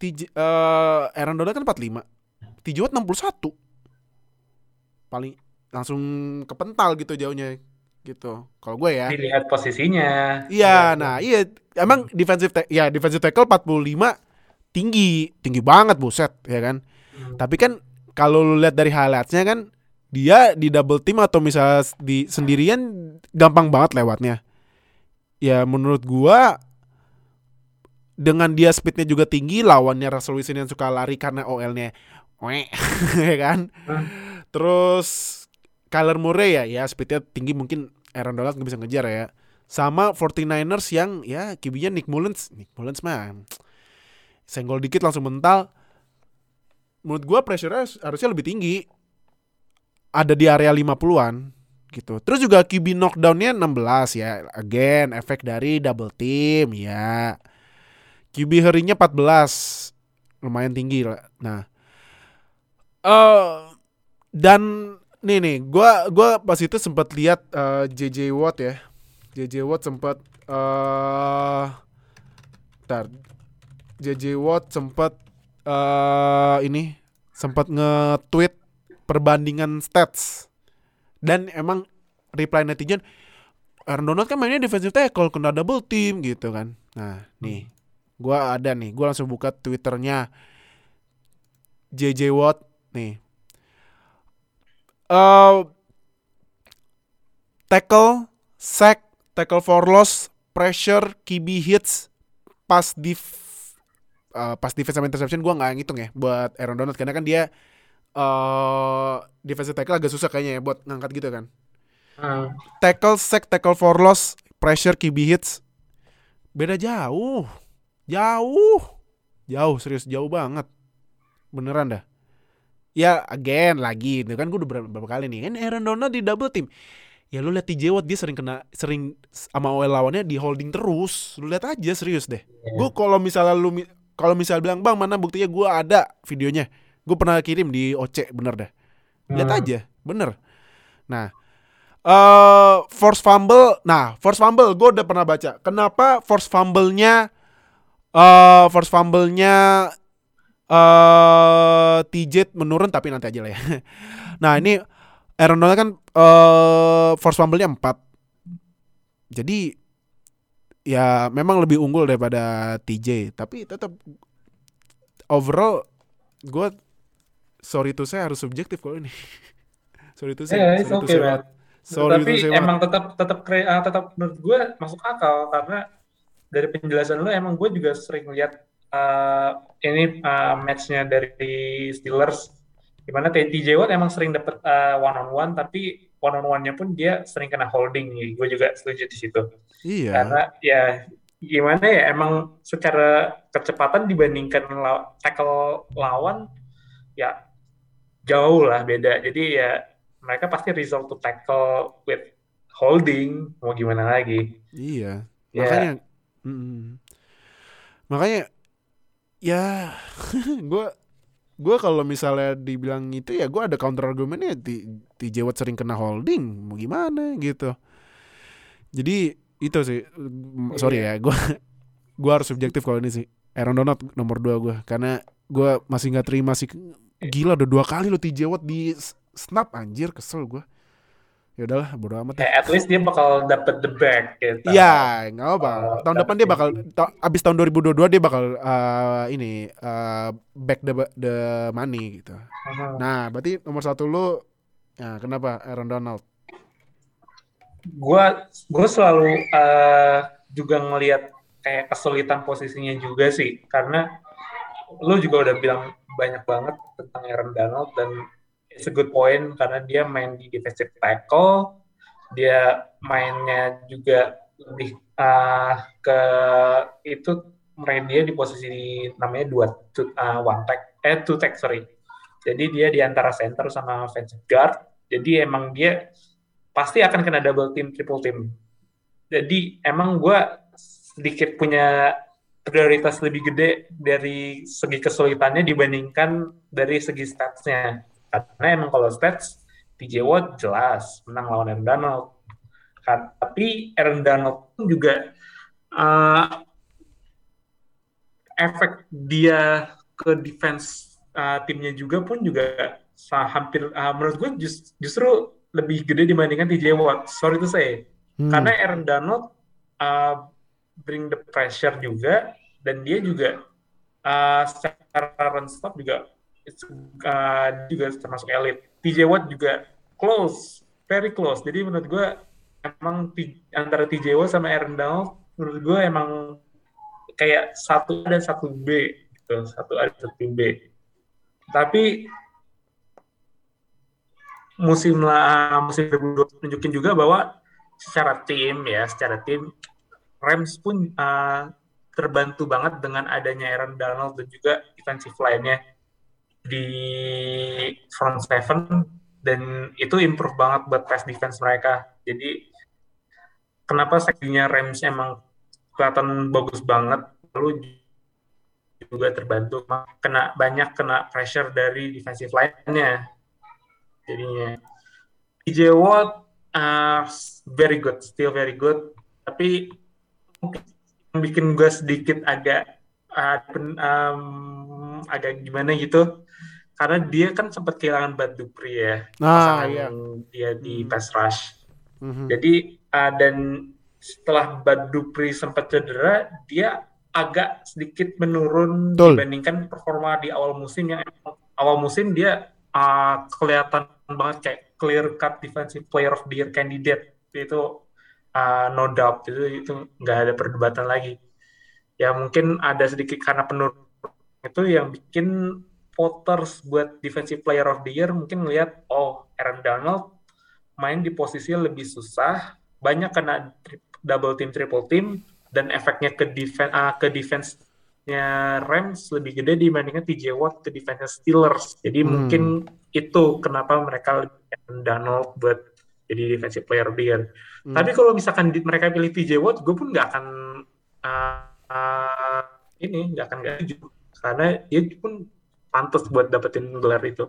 TJ uh, Aaron Donald kan 45. TJ Watt 61. Paling langsung kepental gitu jauhnya gitu. Kalau gue ya. Dilihat posisinya. Iya, nah iya emang defensive ya defensive tackle 45 tinggi, tinggi banget buset ya kan. Hmm. Tapi kan kalau lu lihat dari highlightsnya kan dia di double team atau misalnya di sendirian gampang banget lewatnya. Ya menurut gua dengan dia speednya juga tinggi lawannya Russell Wilson yang suka lari karena OL-nya ya kan. Hmm. Terus Kyler Murray ya, ya speednya tinggi mungkin Aaron Donald nggak bisa ngejar ya. Sama 49ers yang ya kibinya Nick Mullens, Nick Mullens mah senggol dikit langsung mental. Menurut gua pressure-nya harusnya lebih tinggi. Ada di area 50-an gitu. Terus juga QB knockdown-nya 16 ya. Again, efek dari double team ya. QB harinya 14. Lumayan tinggi lah. Nah. Uh, dan nih nih, gua gua pas itu sempat lihat uh, eh, JJ Watt ya. JJ Watt sempat uh, tar JJ Watt sempat uh, ini sempat nge-tweet perbandingan stats. Dan emang reply netizen Aaron Donald kan mainnya defensive tackle kena double team gitu kan. Nah, nih. Gua ada nih, gua langsung buka Twitternya JJ Watt nih uh, tackle, sack, tackle for loss, pressure, QB hits, pas di uh, pas defense sama interception gue nggak ngitung ya buat Aaron Donald karena kan dia uh, defensive tackle agak susah kayaknya ya buat ngangkat gitu kan. Hmm. Tackle, sack, tackle for loss, pressure, QB hits. Beda jauh, jauh, jauh serius jauh banget, beneran dah. Ya again lagi. Itu kan gue udah berapa, berapa kali nih? Kan Aaron Donald di double team ya lu lihat TJ Watt dia sering kena sering sama OL lawannya di holding terus. Lu lihat aja serius deh. Yeah. gue kalau misalnya lu kalau misalnya bilang bang mana buktinya? Gue ada videonya. Gue pernah kirim di OC bener deh. Lihat hmm. aja bener. Nah uh, force fumble nah force fumble gue udah pernah baca. Kenapa force fumble-nya uh, force fumble-nya uh, TJ menurun? Tapi nanti aja lah ya. nah ini Aaron Donald kan uh, force fumble-nya 4. Jadi ya memang lebih unggul daripada TJ, tapi tetap overall gue sorry tuh saya harus subjektif kalau ini. sorry tuh saya. Yeah, sorry okay, saya. Sorry tapi saya emang tetap tetap uh, tetap menurut gue masuk akal karena dari penjelasan lu emang gue juga sering lihat uh, ini uh, matchnya dari Steelers di mana TJ Watt emang sering dapat uh, one on one tapi one on one-nya pun dia sering kena holding. Nih gue juga setuju di situ. Iya. Karena ya gimana ya emang secara kecepatan dibandingkan law tackle lawan ya jauh lah beda. Jadi ya mereka pasti result to tackle with holding mau gimana lagi. Iya. Ya. makanya mm, makanya ya gue gue kalau misalnya dibilang itu ya gue ada counter argumennya di di Jewat sering kena holding mau gimana gitu. Jadi itu sih sorry ya gue gue harus subjektif kalau ini sih. Aaron Donald nomor dua gue karena gue masih nggak terima sih. Gila udah dua kali lo TJ Watt di snap anjir kesel gue ya udahlah bodo amat ya, at least dia bakal dapet the back gitu iya nggak apa uh, tahun depan dia bakal ta abis tahun 2022 dia bakal uh, ini uh, back the the money gitu. Uh-huh. nah berarti nomor satu lu ya kenapa Aaron Donald? Gua gua selalu uh, juga ngelihat kayak kesulitan posisinya juga sih. Karena lu juga udah bilang banyak banget tentang Aaron Donald dan it's a good point karena dia main di defensive tackle, dia mainnya juga lebih uh, ke itu main dia di posisi namanya dua two, uh, one tag eh two tag sorry. Jadi dia di antara center sama offensive guard jadi emang dia pasti akan kena double team triple team. Jadi emang gue sedikit punya prioritas lebih gede dari segi kesulitannya dibandingkan dari segi statsnya karena emang kalau stats TJ Watt jelas menang lawan Aaron Donald. Kan, tapi Aaron Donald pun juga uh, efek dia ke defense uh, timnya juga pun juga hampir uh, menurut gue just, justru lebih gede dibandingkan TJ Watt. Sorry to say. Hmm. Karena Aaron Donald uh, bring the pressure juga dan dia juga uh, secara run stop juga uh, juga termasuk elit. TJ Watt juga close, very close. Jadi menurut gue emang antara TJ Watt sama Aaron Donald menurut gue emang kayak satu A dan satu B gitu, satu A dan satu B. Tapi musim lah musim 2020 tunjukin juga bahwa secara tim ya, secara tim Rams pun uh, terbantu banget dengan adanya Aaron Donald dan juga defensive line-nya di front seven dan itu improve banget buat pass defense mereka. Jadi kenapa sekinya Rams emang kelihatan bagus banget, lalu juga terbantu kena banyak kena pressure dari defensive line-nya. Jadinya DJ Watt uh, very good, still very good, tapi mungkin bikin gue sedikit agak uh, um, agak gimana gitu karena dia kan sempat kehilangan Bad Dupri ya nah, iya. dia di hmm. pass rush mm-hmm. jadi uh, dan setelah Bad Dupri sempat cedera dia agak sedikit menurun Betul. dibandingkan performa di awal musim yang awal musim dia uh, kelihatan banget kayak clear cut defensive player of the year candidate itu uh, no doubt itu itu nggak ada perdebatan lagi ya mungkin ada sedikit karena penurun itu yang bikin voters buat defensive player of the year mungkin ngelihat oh Aaron Donald main di posisi lebih susah banyak kena double team triple team dan efeknya ke defense uh, ke defense-nya Rams lebih gede dibandingkan TJ Watt ke defense Steelers jadi hmm. mungkin itu kenapa mereka lebih Aaron Donald buat jadi defensive player of the year Hmm. Tapi kalau misalkan di, mereka pilih TJ Watt, gue pun nggak akan uh, uh, ini nggak akan gak setuju karena dia pun pantas buat dapetin gelar itu.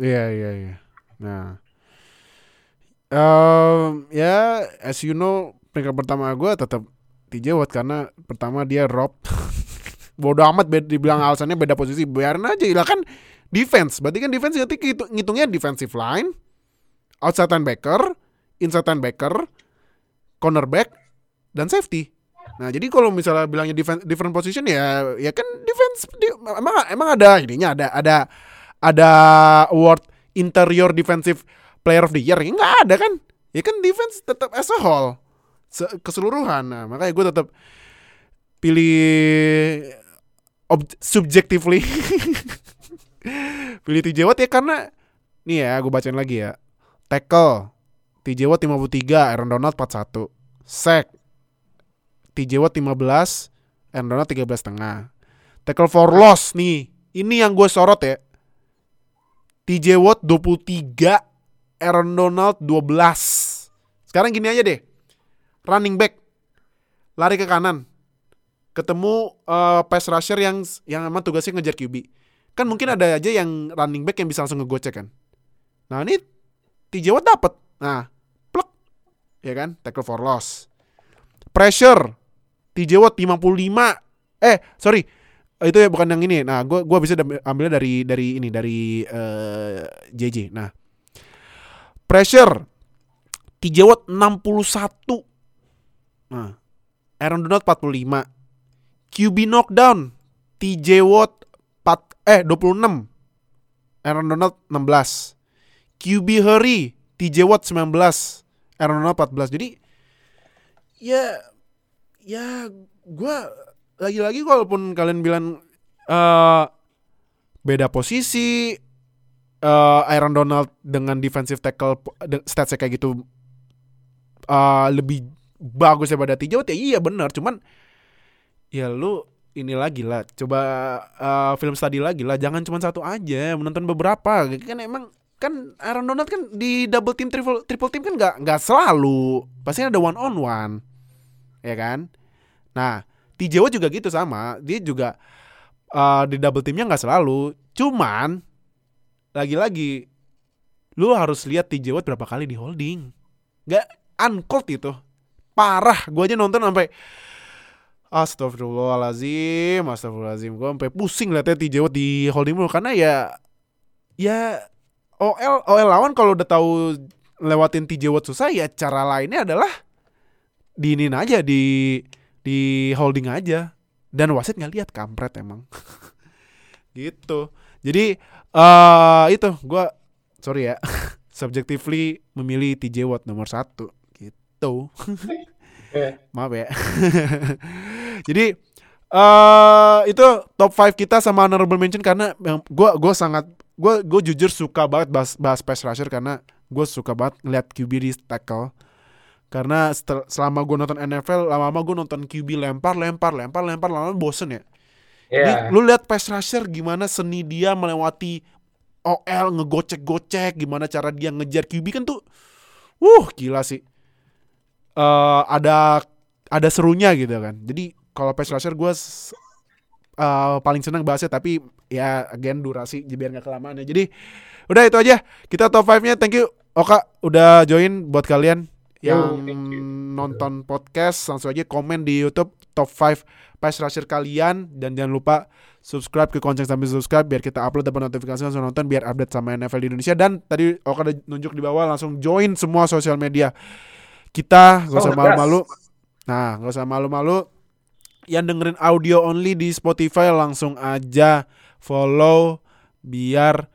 Iya iya iya. Nah, um, ya as you know peringkat pertama gue tetap TJ Watt karena pertama dia rob. Bodoh amat beda, dibilang alasannya beda posisi biarin aja lah kan defense berarti kan defense nanti ngitungnya defensive line outside linebacker inside linebacker, cornerback, dan safety. Nah, jadi kalau misalnya bilangnya defense, different position ya ya kan defense di, emang emang ada ininya ada ada ada award interior defensive player of the year. Ya enggak ada kan? Ya kan defense tetap as a whole keseluruhan. Nah, makanya gue tetap pilih ob- subjectively pilih TJ Watt ya karena nih ya gue bacain lagi ya tackle TJ Watt 53, Aaron Donald 41. Sack. TJ Watt 15, Aaron Donald 13 setengah. Tackle for loss nih. Ini yang gue sorot ya. TJ Watt 23, Aaron Donald 12. Sekarang gini aja deh. Running back. Lari ke kanan. Ketemu uh, pass rusher yang yang emang tugasnya ngejar QB. Kan mungkin ada aja yang running back yang bisa langsung ngegocek kan. Nah ini TJ Watt dapet. Nah, ya kan? Tackle for loss. Pressure. TJ Watt 55. Eh, sorry. Itu ya bukan yang ini. Nah, gua gua bisa ambil dari dari ini dari uh, eh, JJ. Nah. Pressure. TJ Watt 61. Nah. Aaron Donald 45. QB knockdown. TJ Watt 4 eh 26. Aaron Donald 16. QB hurry. TJ Watt 19. Aaron Donald 14 jadi ya ya gue lagi-lagi walaupun kalian bilang uh, beda posisi uh, Aaron Donald dengan defensive tackle statsnya kayak gitu uh, lebih bagus daripada TJ Watt ya iya benar. Cuman ya lu ini lagi lah coba uh, film study lagi lah jangan cuma satu aja menonton beberapa. Kan emang kan Aaron Donald kan di double team triple triple team kan nggak nggak selalu pasti ada one on one ya kan? Nah Watt juga gitu sama. Dia juga uh, di double teamnya nggak selalu. Cuman lagi-lagi lu harus lihat Watt berapa kali di holding. Nggak uncalled itu. Parah. Gue aja nonton sampai Astagfirullahalazim, Astagfirullahalazim. Gue sampai pusing liatnya TJ di holding mulu. Karena ya ya OL OL lawan kalau udah tahu lewatin TJ susah ya cara lainnya adalah diinin aja di di holding aja. Dan wasit nggak lihat kampret emang. Gitu. Jadi uh, itu gue sorry ya subjectively memilih TJ Watt nomor satu. Gitu. Eh. maaf ya. Jadi uh, itu top 5 kita sama honorable mention karena gue gue sangat gue gue jujur suka banget bahas bahas pass rusher karena gue suka banget ngeliat QB di tackle karena selama gue nonton NFL lama-lama gue nonton QB lempar lempar lempar lempar lama-lama bosen ya Yeah. lu lihat pass rusher gimana seni dia melewati OL ngegocek-gocek gimana cara dia ngejar QB kan tuh wuh gila sih. Uh, ada ada serunya gitu kan. Jadi kalau pass rusher gue uh, paling senang bahasnya tapi ya again durasi biar nggak kelamaan ya. Jadi udah itu aja. Kita top 5-nya. Thank you Oka udah join buat kalian yang nonton podcast langsung aja komen di YouTube top 5 pass rusher kalian. Dan jangan lupa subscribe ke Konceng sambil subscribe biar kita upload dapat notifikasi langsung nonton biar update sama NFL di Indonesia. Dan tadi Oka ada nunjuk di bawah langsung join semua sosial media kita. Gak usah malu-malu. nah gak usah malu-malu. Yang dengerin audio only di Spotify langsung aja follow biar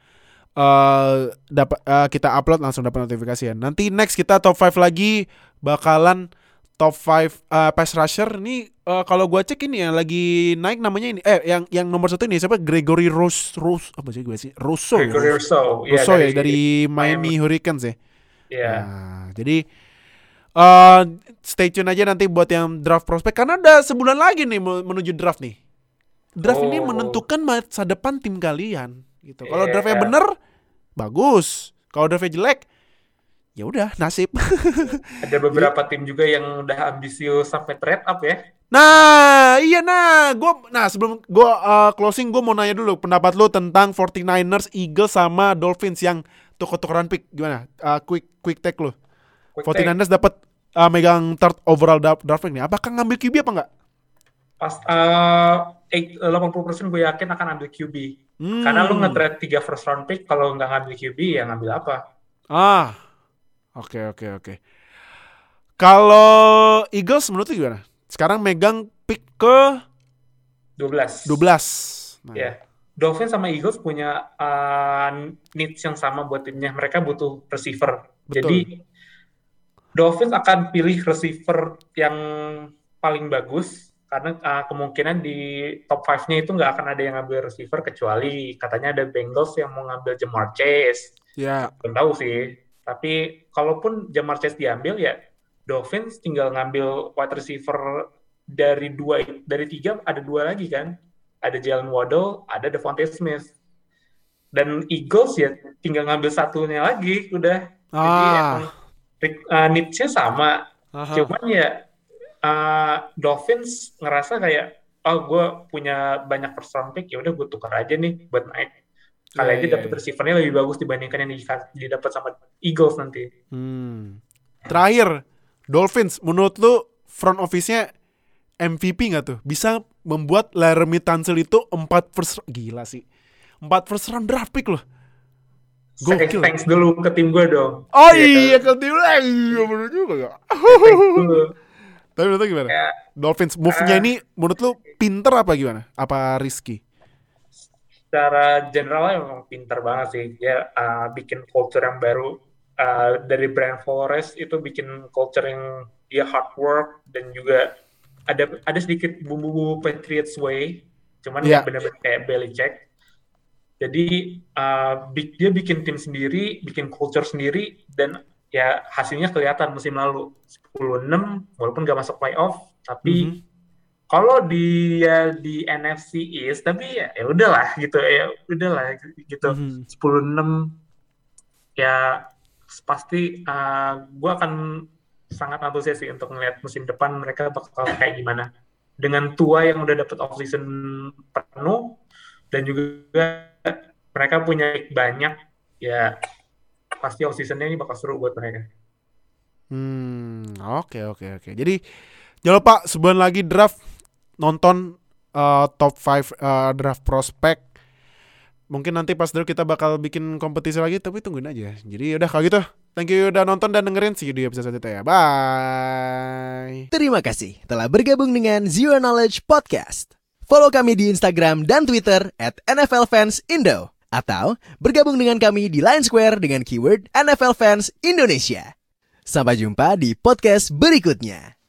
uh, dapat uh, kita upload langsung dapat notifikasi ya. Nanti next kita top 5 lagi bakalan top 5 uh, eh, pass rusher. Ini uh, kalau gua cek ini yang lagi naik namanya ini. Eh yang yang nomor satu ini siapa? Gregory Rose Rose apa sih gue sih? Russo Gregory ya? Russo Russo ya, dari, ya? Dari Miami, Miami Hurricanes. Ya? Yeah. nah, jadi uh, stay tune aja nanti buat yang draft prospek karena ada sebulan lagi nih menuju draft nih. Draft oh. ini menentukan masa depan tim kalian gitu kalau yeah. draftnya bener bagus kalau draftnya jelek ya udah nasib. Ada beberapa tim juga yang udah ambisius sampai trade up ya. Nah, iya nah, gue nah sebelum gue uh, closing gue mau nanya dulu pendapat lo tentang 49ers, Eagles sama Dolphins yang tuker-tukeran pick gimana? Uh, quick quick take lo. 49ers dapat uh, megang third overall draft pick nih. Apakah ngambil QB apa enggak? Pas uh, 80% gue yakin akan ambil QB. Hmm. Karena lu nge-trade 3 first round pick kalau nggak ngambil QB ya ngambil apa? Ah, Oke oke oke. Kalau Eagles menurut lu gimana? Sekarang megang pick ke 12. 12. Nah. Ya. Dolphins sama Eagles punya uh, needs yang sama buat timnya. Mereka butuh receiver. Betul. Jadi Dolphins akan pilih receiver yang paling bagus karena uh, kemungkinan di top 5-nya itu nggak akan ada yang ngambil receiver kecuali katanya ada Bengals yang mau ngambil Jamar Chase. Ya. Belum tahu sih. Tapi kalaupun Jamar Chase diambil ya Dolphins tinggal ngambil wide receiver dari dua dari tiga ada dua lagi kan ada Jalen Waddle ada Devontae Smith dan Eagles ya tinggal ngambil satunya lagi udah ah. jadi emang uh, sama Aha. cuman ya uh, Dolphins ngerasa kayak oh gue punya banyak first round pick ya udah gue tukar aja nih buat naik Kali yeah, aja yeah, dapat yeah. receivernya lebih bagus dibandingkan yang didapat sama Eagles nanti. Hmm. Terakhir, Dolphins, menurut lu front office-nya MVP nggak tuh? Bisa membuat Laramie Tunsil itu empat first gila sih. empat first round draft pick loh. Gokil. Thanks dulu ke tim gue dong. Oh iya, iya ke tim lu. Iya bener juga gak? Tapi menurut lu gimana? Ya, Dolphins move-nya uh, ini menurut lu pinter apa gimana? Apa risky? secara general memang pinter banget sih dia uh, bikin culture yang baru uh, dari brand Forest itu bikin culture yang dia hard work dan juga ada ada sedikit bumbu-bumbu Patriots way cuman yeah. benar-benar kayak Belichick jadi uh, dia bikin tim sendiri bikin culture sendiri dan ya hasilnya kelihatan musim lalu. 10-6 walaupun gak masuk playoff tapi mm -hmm kalau dia di NFC East tapi ya ya udahlah gitu ya udahlah gitu. Mm -hmm. 10 6 ya pasti uh, eh, gue akan sangat antusias sih untuk melihat musim depan mereka bakal kayak gimana. Dengan tua yang udah dapet off season penuh dan juga mereka punya banyak ya pasti off seasonnya ini bakal seru buat mereka. Hmm, oke okay, oke okay, oke. Okay. Jadi jangan lupa sebulan lagi draft nonton uh, top 5 uh, draft prospect mungkin nanti pas dulu kita bakal bikin kompetisi lagi tapi tungguin aja jadi udah kalau gitu thank you udah nonton dan dengerin see you di episode selanjutnya ya bye terima kasih telah bergabung dengan Zero Knowledge Podcast follow kami di Instagram dan Twitter at NFL Fans Indo. Atau bergabung dengan kami di Line Square dengan keyword NFL Fans Indonesia. Sampai jumpa di podcast berikutnya.